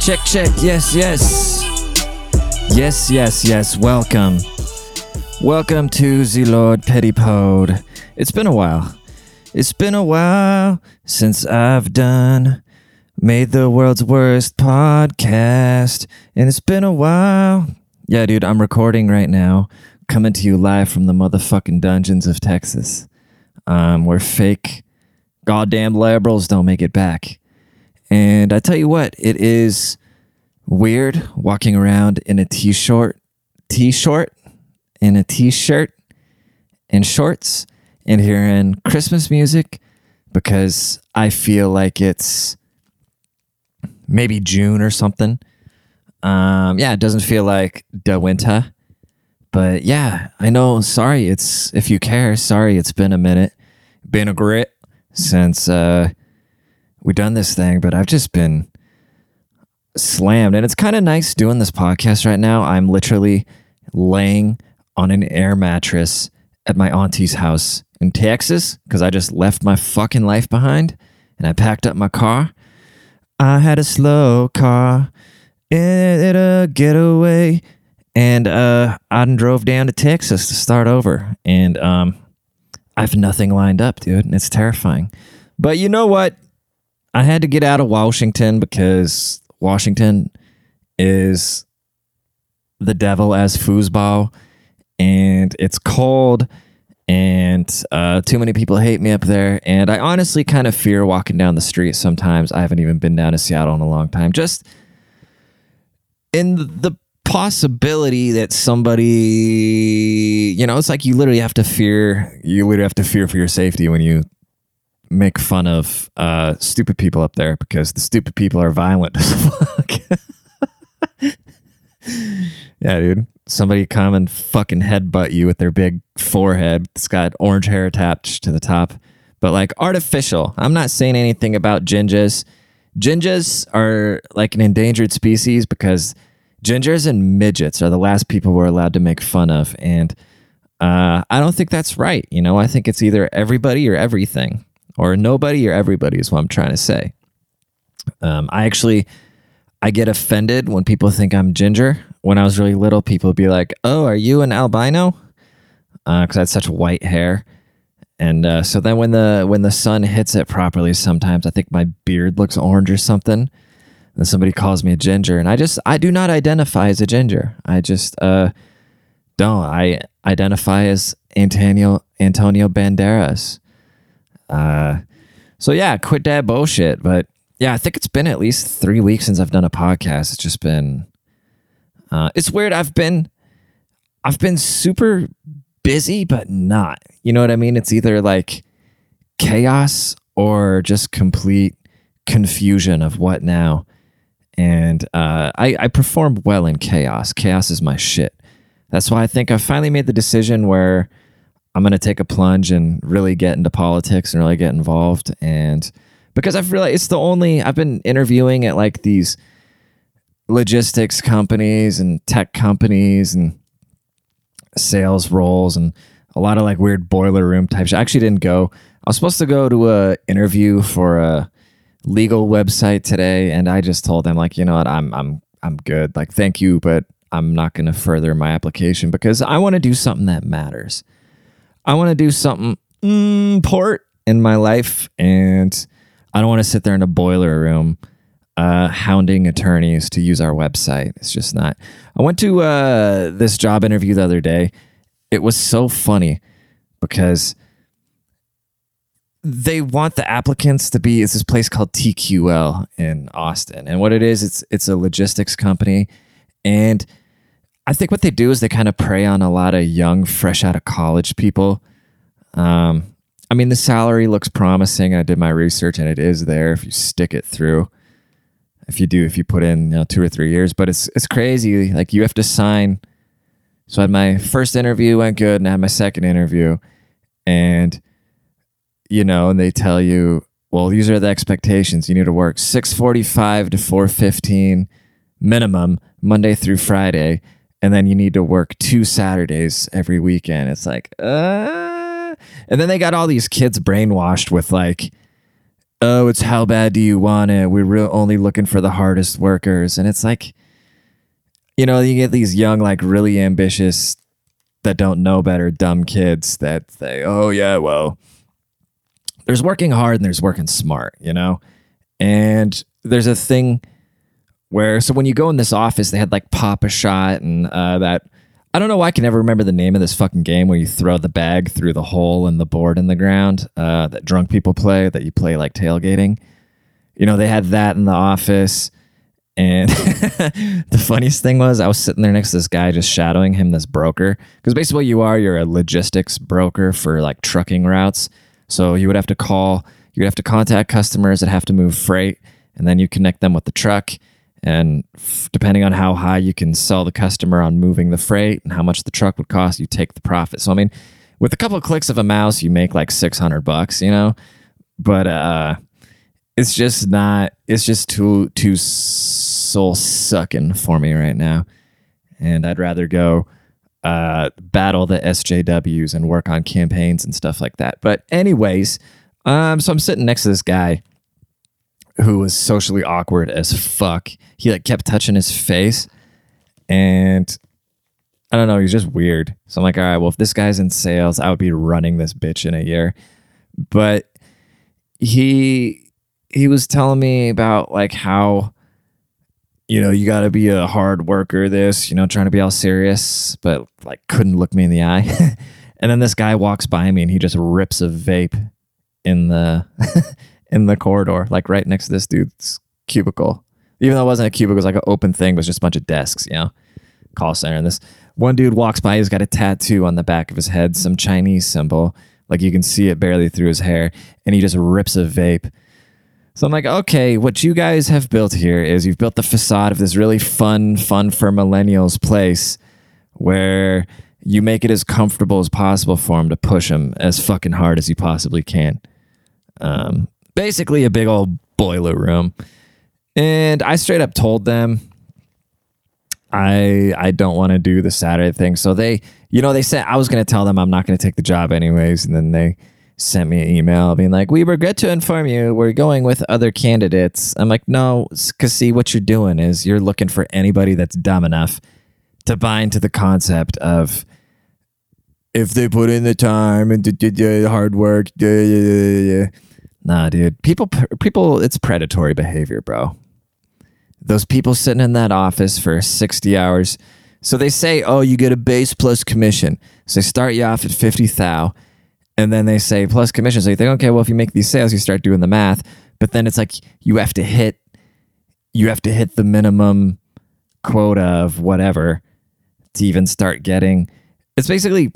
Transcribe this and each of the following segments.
Check, check. Yes, yes. Yes, yes, yes. Welcome. Welcome to the Lord Pettipode. It's been a while. It's been a while since I've done made the world's worst podcast. And it's been a while. Yeah, dude, I'm recording right now, coming to you live from the motherfucking dungeons of Texas, um, where fake goddamn liberals don't make it back. And I tell you what, it is weird walking around in a t-shirt, t-shirt, in a t-shirt and shorts and hearing Christmas music because I feel like it's maybe June or something. Um, yeah, it doesn't feel like the winter. But yeah, I know. Sorry, it's if you care. Sorry, it's been a minute, been a grit since uh, we done this thing. But I've just been slammed, and it's kind of nice doing this podcast right now. I'm literally laying on an air mattress at my auntie's house in Texas because I just left my fucking life behind and I packed up my car. I had a slow car in a getaway and uh, I drove down to Texas to start over. And um, I have nothing lined up, dude. And it's terrifying. But you know what? I had to get out of Washington because Washington is the devil as foosball and it's cold and uh, too many people hate me up there and i honestly kind of fear walking down the street sometimes i haven't even been down to seattle in a long time just in the possibility that somebody you know it's like you literally have to fear you literally have to fear for your safety when you make fun of uh, stupid people up there because the stupid people are violent as fuck yeah dude somebody come and fucking headbutt you with their big forehead. It's got orange hair attached to the top, but like artificial. I'm not saying anything about gingers. Gingers are like an endangered species because gingers and midgets are the last people we're allowed to make fun of. And uh, I don't think that's right. You know, I think it's either everybody or everything, or nobody or everybody is what I'm trying to say. Um, I actually I get offended when people think I'm ginger. When I was really little, people would be like, "Oh, are you an albino?" Because uh, I had such white hair, and uh, so then when the when the sun hits it properly, sometimes I think my beard looks orange or something. And somebody calls me a ginger, and I just I do not identify as a ginger. I just uh, don't. I identify as Antonio Antonio Banderas. Uh, so yeah, quit that bullshit. But yeah, I think it's been at least three weeks since I've done a podcast. It's just been, uh, it's weird. I've been, I've been super busy, but not. You know what I mean? It's either like chaos or just complete confusion of what now. And uh, I, I perform well in chaos. Chaos is my shit. That's why I think I finally made the decision where I'm going to take a plunge and really get into politics and really get involved. And because I've realized it's the only I've been interviewing at like these logistics companies and tech companies and sales roles and a lot of like weird boiler room type shit. I actually didn't go. I was supposed to go to a interview for a legal website today and I just told them like, you know what, I'm I'm I'm good. Like thank you, but I'm not going to further my application because I want to do something that matters. I want to do something important in my life and I don't want to sit there in a boiler room uh, hounding attorneys to use our website. It's just not. I went to uh, this job interview the other day. It was so funny because they want the applicants to be. It's this place called TQL in Austin, and what it is, it's it's a logistics company, and I think what they do is they kind of prey on a lot of young, fresh out of college people. Um, I mean, the salary looks promising. I did my research and it is there if you stick it through. If you do, if you put in you know, two or three years, but it's it's crazy. Like you have to sign. So I had my first interview went good, and I had my second interview, and you know, and they tell you, well, these are the expectations. You need to work six forty-five to four fifteen minimum Monday through Friday, and then you need to work two Saturdays every weekend. It's like, uh And then they got all these kids brainwashed with like, oh, it's how bad do you want it? We're real only looking for the hardest workers. And it's like, you know, you get these young, like really ambitious that don't know better, dumb kids that say, oh, yeah, well, there's working hard and there's working smart, you know? And there's a thing where, so when you go in this office, they had like Pop-A-Shot and uh, that. I don't know why I can never remember the name of this fucking game where you throw the bag through the hole in the board in the ground uh, that drunk people play, that you play like tailgating. You know, they had that in the office. And the funniest thing was, I was sitting there next to this guy just shadowing him, this broker. Because basically, what you are, you're a logistics broker for like trucking routes. So you would have to call, you would have to contact customers that have to move freight, and then you connect them with the truck. And f- depending on how high you can sell the customer on moving the freight and how much the truck would cost, you take the profit. So, I mean, with a couple of clicks of a mouse, you make like 600 bucks, you know? But, uh, it's just not it's just too too soul sucking for me right now and i'd rather go uh, battle the sjws and work on campaigns and stuff like that. But anyways um so i'm sitting next to this guy who was socially awkward as fuck. He like kept touching his face and i don't know he's just weird. So i'm like all right well if this guy's in sales i would be running this bitch in a year. But he he was telling me about like how you know you got to be a hard worker this you know trying to be all serious but like couldn't look me in the eye. And then this guy walks by me and he just rips a vape in the in the corridor like right next to this dude's cubicle. Even though it wasn't a cubicle it was like an open thing it was just a bunch of desks you know call center. And this one dude walks by he's got a tattoo on the back of his head some chinese symbol. Like you can see it barely through his hair. And he just rips a vape so I'm like, okay, what you guys have built here is you've built the facade of this really fun, fun for millennials place where you make it as comfortable as possible for them to push them as fucking hard as you possibly can. Um, basically, a big old boiler room. And I straight up told them I I don't want to do the Saturday thing. So they, you know, they said I was going to tell them I'm not going to take the job anyways, and then they sent me an email being like, "We regret to inform you we're going with other candidates." I'm like, "No, because see what you're doing is you're looking for anybody that's dumb enough to buy into the concept of if they put in the time and the hard work." Nah, dude. People, people, it's predatory behavior, bro. Those people sitting in that office for 60 hours. So they say, oh, you get a base plus commission. So they start you off at 50 thou and then they say plus commission. So you think, okay, well, if you make these sales, you start doing the math. But then it's like you have to hit, you have to hit the minimum quota of whatever to even start getting. It's basically,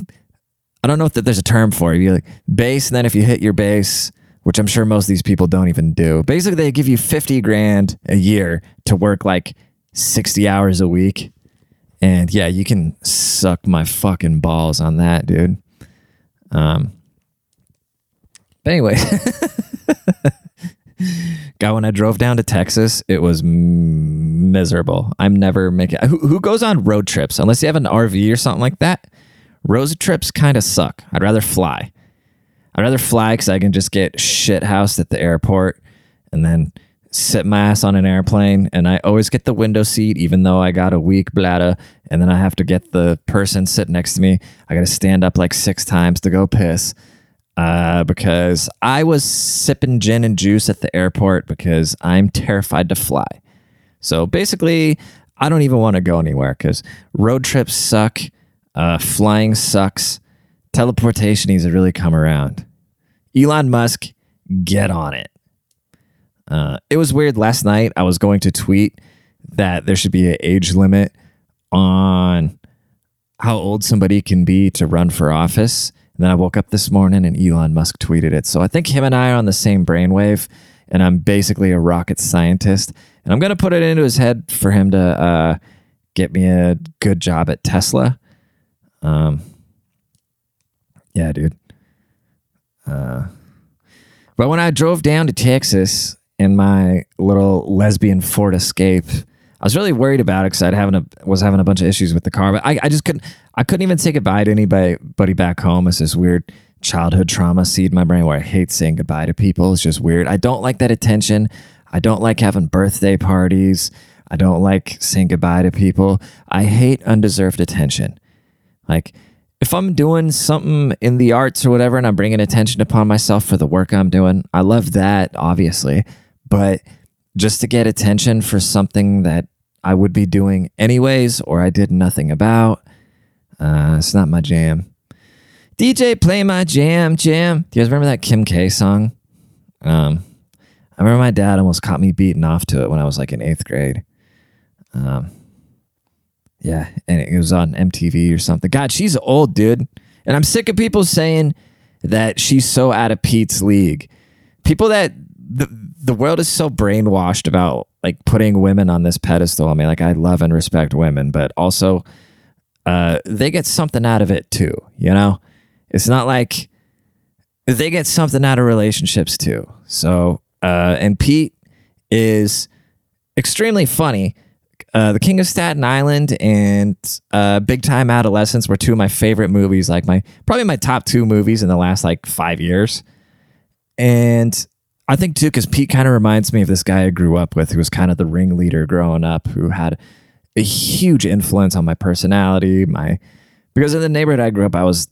I don't know if there's a term for it. You like base, and then if you hit your base, which I'm sure most of these people don't even do. Basically, they give you 50 grand a year to work like 60 hours a week. And yeah, you can suck my fucking balls on that, dude. Um, but anyway, God, when I drove down to Texas, it was miserable. I'm never making. Who, who goes on road trips unless you have an RV or something like that? Road trips kind of suck. I'd rather fly. I'd rather fly because I can just get shit housed at the airport and then sit my ass on an airplane. And I always get the window seat, even though I got a weak bladder. And then I have to get the person sitting next to me. I got to stand up like six times to go piss uh, because I was sipping gin and juice at the airport because I'm terrified to fly. So basically, I don't even want to go anywhere because road trips suck, uh, flying sucks, teleportation needs to really come around. Elon Musk, get on it. Uh, it was weird last night. I was going to tweet that there should be an age limit on how old somebody can be to run for office. And then I woke up this morning and Elon Musk tweeted it. So I think him and I are on the same brainwave, and I'm basically a rocket scientist. And I'm going to put it into his head for him to uh, get me a good job at Tesla. Um, yeah, dude. Uh, but when I drove down to Texas in my little lesbian Ford Escape, I was really worried about it because I'd having a was having a bunch of issues with the car. But I, I just couldn't I couldn't even say goodbye to anybody back home. It's this weird childhood trauma seed in my brain where I hate saying goodbye to people. It's just weird. I don't like that attention. I don't like having birthday parties. I don't like saying goodbye to people. I hate undeserved attention. Like, if I'm doing something in the arts or whatever and I'm bringing attention upon myself for the work I'm doing, I love that, obviously. But just to get attention for something that I would be doing anyways or I did nothing about, uh, it's not my jam. DJ, play my jam, jam. Do you guys remember that Kim K song? Um, I remember my dad almost caught me beating off to it when I was like in eighth grade. Um, yeah, and it was on MTV or something. God, she's old, dude. And I'm sick of people saying that she's so out of Pete's league. People that the the world is so brainwashed about like putting women on this pedestal. I mean, like I love and respect women, but also uh, they get something out of it too. You know, it's not like they get something out of relationships too. So, uh, and Pete is extremely funny. Uh, the King of Staten Island and uh, Big Time Adolescence were two of my favorite movies, like my probably my top two movies in the last like five years. And I think too, because Pete kind of reminds me of this guy I grew up with, who was kind of the ringleader growing up, who had a huge influence on my personality. My because in the neighborhood I grew up, I was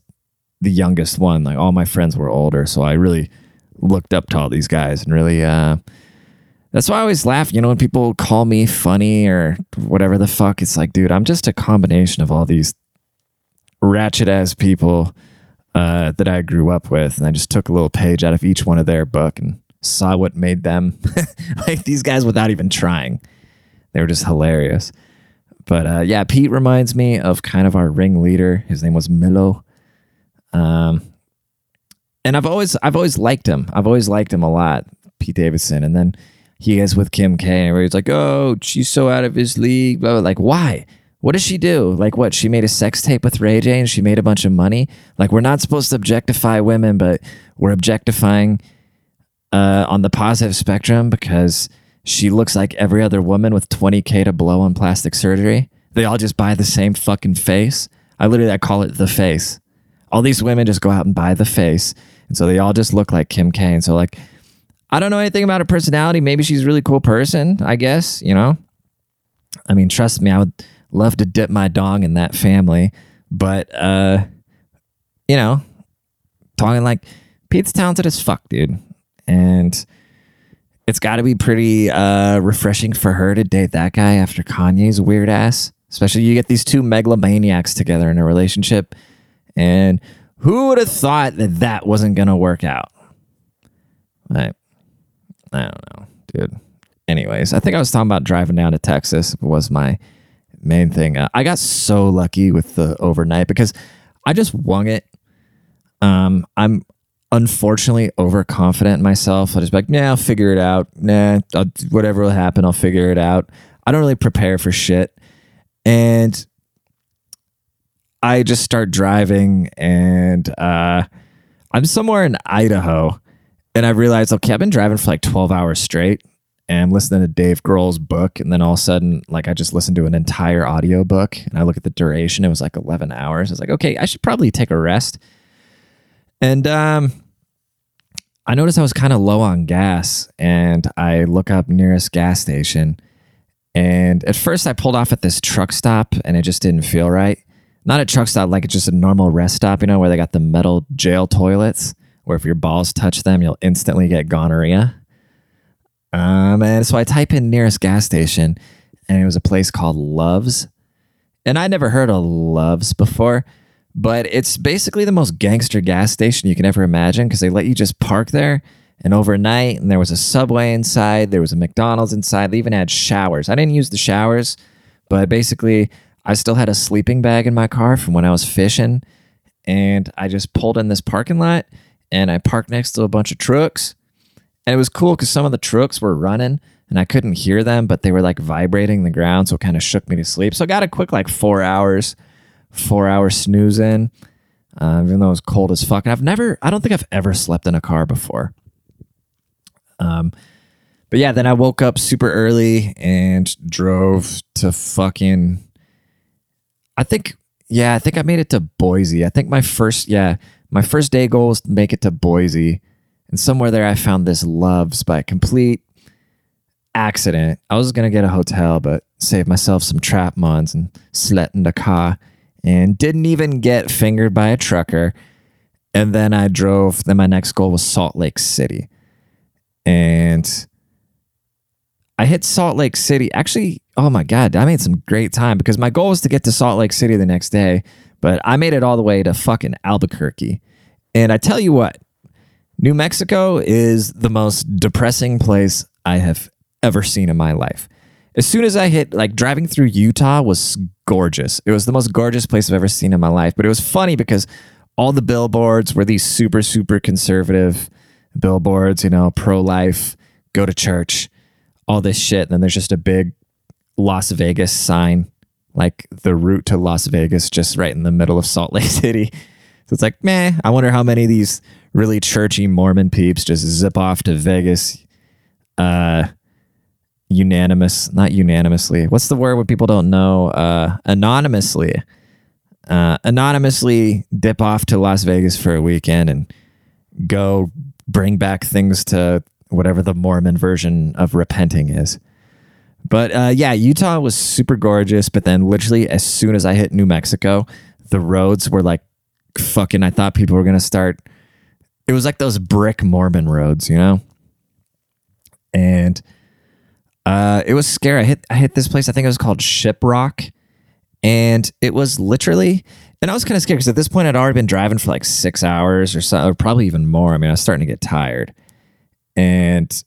the youngest one. Like all my friends were older, so I really looked up to all these guys and really. Uh, that's why I always laugh. You know, when people call me funny or whatever the fuck, it's like, dude, I'm just a combination of all these ratchet ass people uh, that I grew up with, and I just took a little page out of each one of their book and saw what made them like these guys without even trying. They were just hilarious. But uh, yeah, Pete reminds me of kind of our ringleader. His name was Milo. Um, and I've always I've always liked him. I've always liked him a lot, Pete Davidson. And then he is with Kim K, and everybody's like, "Oh, she's so out of his league." Blah, blah. Like, why? What does she do? Like, what? She made a sex tape with Ray J, and she made a bunch of money. Like, we're not supposed to objectify women, but we're objectifying uh, on the positive spectrum because she looks like every other woman with 20k to blow on plastic surgery. They all just buy the same fucking face. I literally I call it the face. All these women just go out and buy the face, and so they all just look like Kim K. So like I don't know anything about her personality. Maybe she's a really cool person, I guess, you know? I mean, trust me, I would love to dip my dong in that family. But, uh, you know, talking like Pete's talented as fuck, dude. And it's got to be pretty uh, refreshing for her to date that guy after Kanye's weird ass. Especially you get these two megalomaniacs together in a relationship. And who would have thought that that wasn't to work out? Right. I don't know, dude. Anyways, I think I was talking about driving down to Texas was my main thing. Uh, I got so lucky with the overnight because I just wung it. Um, I'm unfortunately overconfident in myself. I just be like, nah, I'll figure it out. Nah, I'll, whatever will happen, I'll figure it out. I don't really prepare for shit. And I just start driving and uh, I'm somewhere in Idaho and I realized, okay, I've been driving for like 12 hours straight and I'm listening to Dave Grohl's book. And then all of a sudden, like I just listened to an entire audio book and I look at the duration. It was like 11 hours. I was like, okay, I should probably take a rest. And um, I noticed I was kind of low on gas and I look up nearest gas station. And at first I pulled off at this truck stop and it just didn't feel right. Not a truck stop, like it's just a normal rest stop, you know, where they got the metal jail toilets where if your balls touch them, you'll instantly get gonorrhea. Um, and so I type in nearest gas station, and it was a place called Love's. And I never heard of Love's before, but it's basically the most gangster gas station you can ever imagine because they let you just park there and overnight. And there was a subway inside, there was a McDonald's inside. They even had showers. I didn't use the showers, but basically, I still had a sleeping bag in my car from when I was fishing. And I just pulled in this parking lot and I parked next to a bunch of trucks. And it was cool because some of the trucks were running and I couldn't hear them, but they were like vibrating the ground. So it kind of shook me to sleep. So I got a quick like four hours, four hour snooze in, uh, even though it was cold as fuck. And I've never, I don't think I've ever slept in a car before. Um, but yeah, then I woke up super early and drove to fucking, I think, yeah, I think I made it to Boise. I think my first, yeah, my first day goal was to make it to Boise. And somewhere there, I found this Loves by complete accident. I was going to get a hotel, but saved myself some trap mons and slept in the car and didn't even get fingered by a trucker. And then I drove, then my next goal was Salt Lake City. And I hit Salt Lake City. Actually, oh my God, I made some great time because my goal was to get to Salt Lake City the next day, but I made it all the way to fucking Albuquerque. And I tell you what, New Mexico is the most depressing place I have ever seen in my life. As soon as I hit, like driving through Utah was gorgeous. It was the most gorgeous place I've ever seen in my life. But it was funny because all the billboards were these super, super conservative billboards, you know, pro life, go to church, all this shit. And then there's just a big Las Vegas sign, like the route to Las Vegas, just right in the middle of Salt Lake City. So it's like, meh, I wonder how many of these really churchy Mormon peeps just zip off to Vegas. Uh, unanimous, not unanimously. What's the word when people don't know? Uh, anonymously. Uh, anonymously dip off to Las Vegas for a weekend and go bring back things to whatever the Mormon version of repenting is. But uh, yeah, Utah was super gorgeous. But then, literally, as soon as I hit New Mexico, the roads were like fucking. I thought people were to start. It was like those brick Mormon roads, you know? And uh, it was scary. I hit I hit this place. I think it was called Shiprock, and it was literally. And I was kind of scared because at this point I'd already been driving for like six hours or so, or probably even more. I mean, I was starting to get tired, and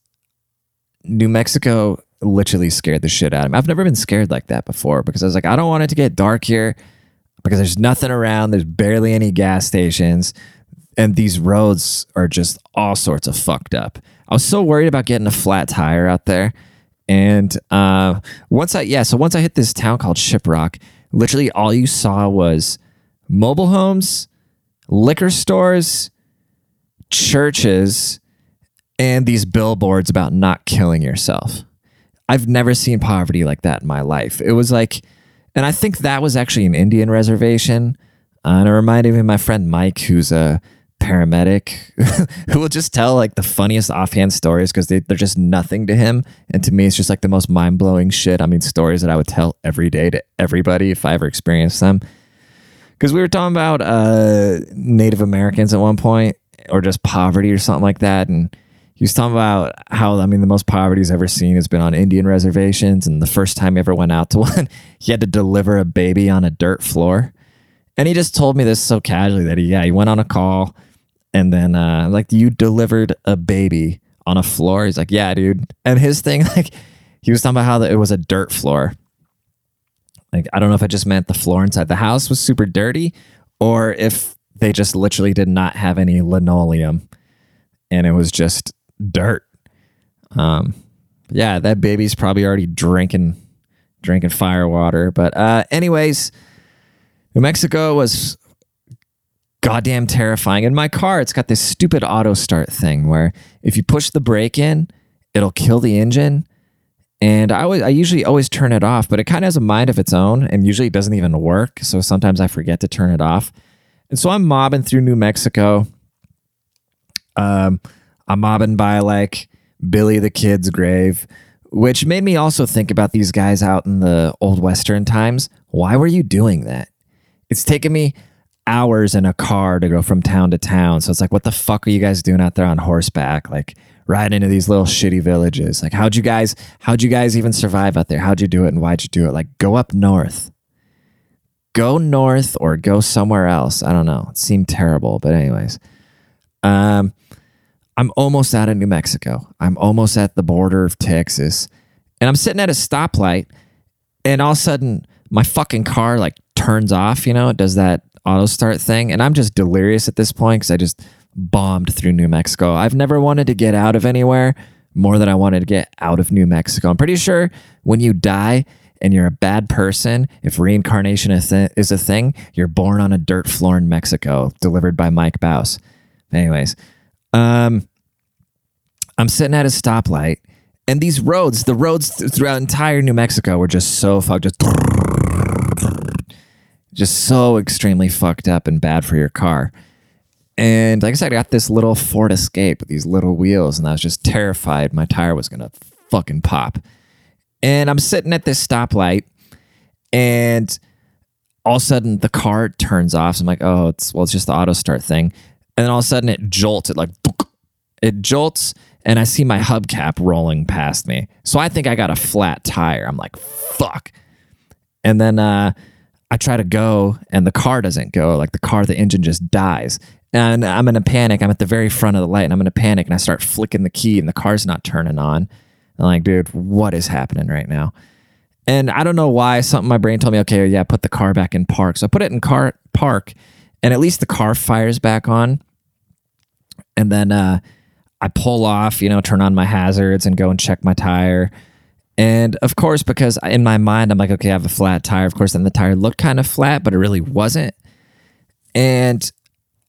New Mexico literally scared the shit out of me. I've never been scared like that before because I was like, I don't want it to get dark here because there's nothing around. There's barely any gas stations, and these roads are just all sorts of fucked up. I was so worried about getting a flat tire out there and uh, once I, yeah, so once I hit this town called Shiprock, literally all you saw was mobile homes, liquor stores, churches, and these billboards about not killing yourself. I've never seen poverty like that in my life. It was like, and I think that was actually an Indian reservation. Uh, and it reminded me of my friend Mike, who's a paramedic who will just tell like the funniest offhand stories because they, they're just nothing to him. And to me, it's just like the most mind blowing shit. I mean, stories that I would tell every day to everybody if I ever experienced them. Because we were talking about uh, Native Americans at one point, or just poverty or something like that. And he was talking about how, I mean, the most poverty he's ever seen has been on Indian reservations. And the first time he ever went out to one, he had to deliver a baby on a dirt floor. And he just told me this so casually that he, yeah, he went on a call and then uh, like you delivered a baby on a floor. He's like, yeah, dude. And his thing, like, he was talking about how it was a dirt floor. Like, I don't know if I just meant the floor inside the house was super dirty, or if they just literally did not have any linoleum, and it was just dirt. Um, yeah, that baby's probably already drinking drinking fire water. But uh, anyways, New Mexico was goddamn terrifying. In my car, it's got this stupid auto start thing where if you push the brake in, it'll kill the engine. And I always, I usually always turn it off, but it kind of has a mind of its own, and usually it doesn't even work. So sometimes I forget to turn it off. And so I'm mobbing through New Mexico. Um, I'm mobbing by like Billy the Kid's grave, which made me also think about these guys out in the old Western times. Why were you doing that? It's taken me hours in a car to go from town to town. So it's like, what the fuck are you guys doing out there on horseback? Like riding into these little shitty villages. Like, how'd you guys, how'd you guys even survive out there? How'd you do it and why'd you do it? Like, go up north. Go north or go somewhere else. I don't know. It seemed terrible, but anyways. Um, I'm almost out of New Mexico. I'm almost at the border of Texas. And I'm sitting at a stoplight and all of a sudden my fucking car like turns off, you know, it does that auto start thing. And I'm just delirious at this point because I just bombed through New Mexico. I've never wanted to get out of anywhere more than I wanted to get out of New Mexico. I'm pretty sure when you die and you're a bad person, if reincarnation is a thing, you're born on a dirt floor in Mexico, delivered by Mike Bouse. Anyways, um, I'm sitting at a stoplight, and these roads, the roads throughout entire New Mexico, were just so fucked. Just just so extremely fucked up and bad for your car. And like I said, I got this little Ford Escape with these little wheels, and I was just terrified my tire was gonna fucking pop. And I'm sitting at this stoplight, and all of a sudden the car turns off. So I'm like, oh, it's well, it's just the auto start thing. And then all of a sudden it jolts. It like it jolts, and I see my hubcap rolling past me. So I think I got a flat tire. I'm like, fuck. And then uh, I try to go, and the car doesn't go. Like the car, the engine just dies. And I'm in a panic. I'm at the very front of the light, and I'm in a panic, and I start flicking the key, and the car's not turning on. I'm like, dude, what is happening right now? And I don't know why. Something my brain told me, okay, yeah, put the car back in park. So I put it in car park, and at least the car fires back on. And then uh, I pull off, you know, turn on my hazards and go and check my tire. And of course, because in my mind, I'm like, okay, I have a flat tire. Of course, then the tire looked kind of flat, but it really wasn't. And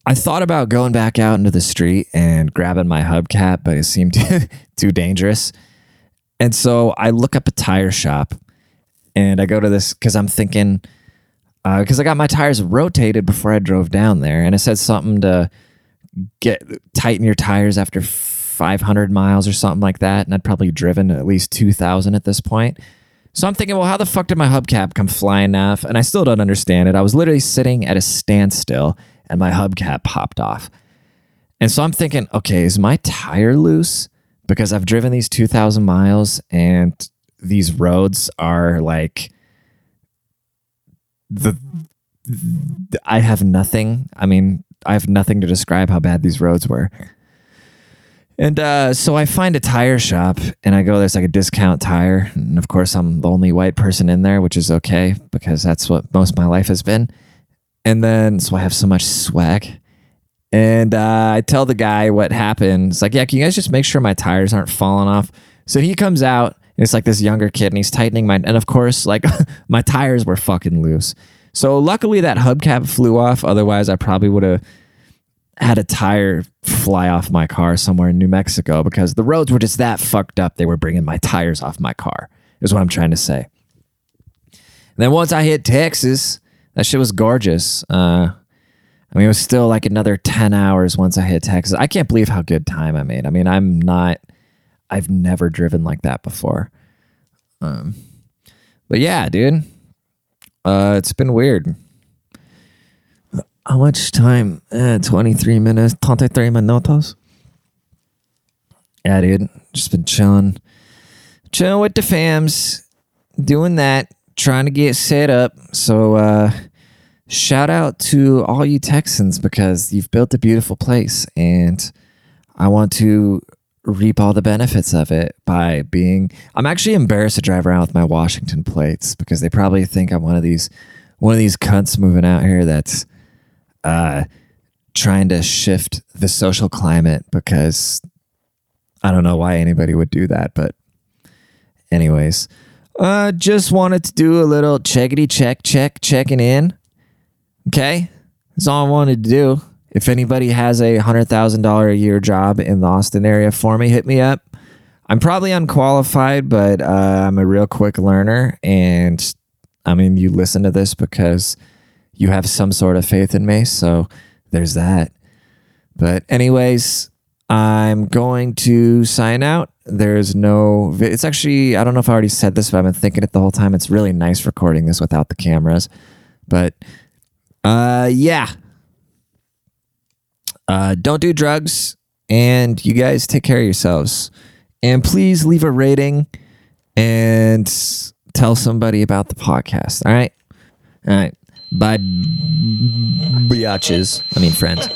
I thought about going back out into the street and grabbing my hubcap, but it seemed too dangerous. And so I look up a tire shop and I go to this because I'm thinking, because uh, I got my tires rotated before I drove down there, and it said something to get tighten your tires after 500 miles or something like that, and I'd probably driven at least 2,000 at this point. So I'm thinking, well, how the fuck did my hubcap come flying off? And I still don't understand it. I was literally sitting at a standstill, and my hubcap popped off. And so I'm thinking, okay, is my tire loose? Because I've driven these 2,000 miles and these roads are like the I have nothing. I mean, I have nothing to describe how bad these roads were. And uh, so I find a tire shop and I go, there's like a discount tire. And of course, I'm the only white person in there, which is okay because that's what most of my life has been. And then, so I have so much swag. And uh, I tell the guy what happened. It's like, yeah, can you guys just make sure my tires aren't falling off? So he comes out and it's like this younger kid and he's tightening my and of course like my tires were fucking loose. So luckily that hubcap flew off. Otherwise I probably would have had a tire fly off my car somewhere in New Mexico because the roads were just that fucked up. They were bringing my tires off my car. Is what I'm trying to say. And then once I hit Texas, that shit was gorgeous. Uh, I mean, it was still like another 10 hours once I hit Texas. I can't believe how good time I made. I mean, I'm not I've never driven like that before. Um, but yeah, dude, uh, it's been weird. How much time? Uh, 23 minutes, 23 minutos. Yeah, dude, just been chilling, chilling with the fams, doing that, trying to get set up. So, uh, shout out to all you Texans because you've built a beautiful place and I want to reap all the benefits of it by being I'm actually embarrassed to drive around with my Washington plates because they probably think I'm one of these one of these cunts moving out here that's uh trying to shift the social climate because I don't know why anybody would do that, but anyways, uh just wanted to do a little checkity check check checking in. Okay? That's all I wanted to do. If anybody has a $100,000 a year job in the Austin area for me, hit me up. I'm probably unqualified, but uh, I'm a real quick learner. And I mean, you listen to this because you have some sort of faith in me. So there's that. But, anyways, I'm going to sign out. There's no, it's actually, I don't know if I already said this, but I've been thinking it the whole time. It's really nice recording this without the cameras. But, uh, yeah. Uh, don't do drugs, and you guys take care of yourselves. And please leave a rating and tell somebody about the podcast. All right. All right. Bye, biatches. I mean, friends.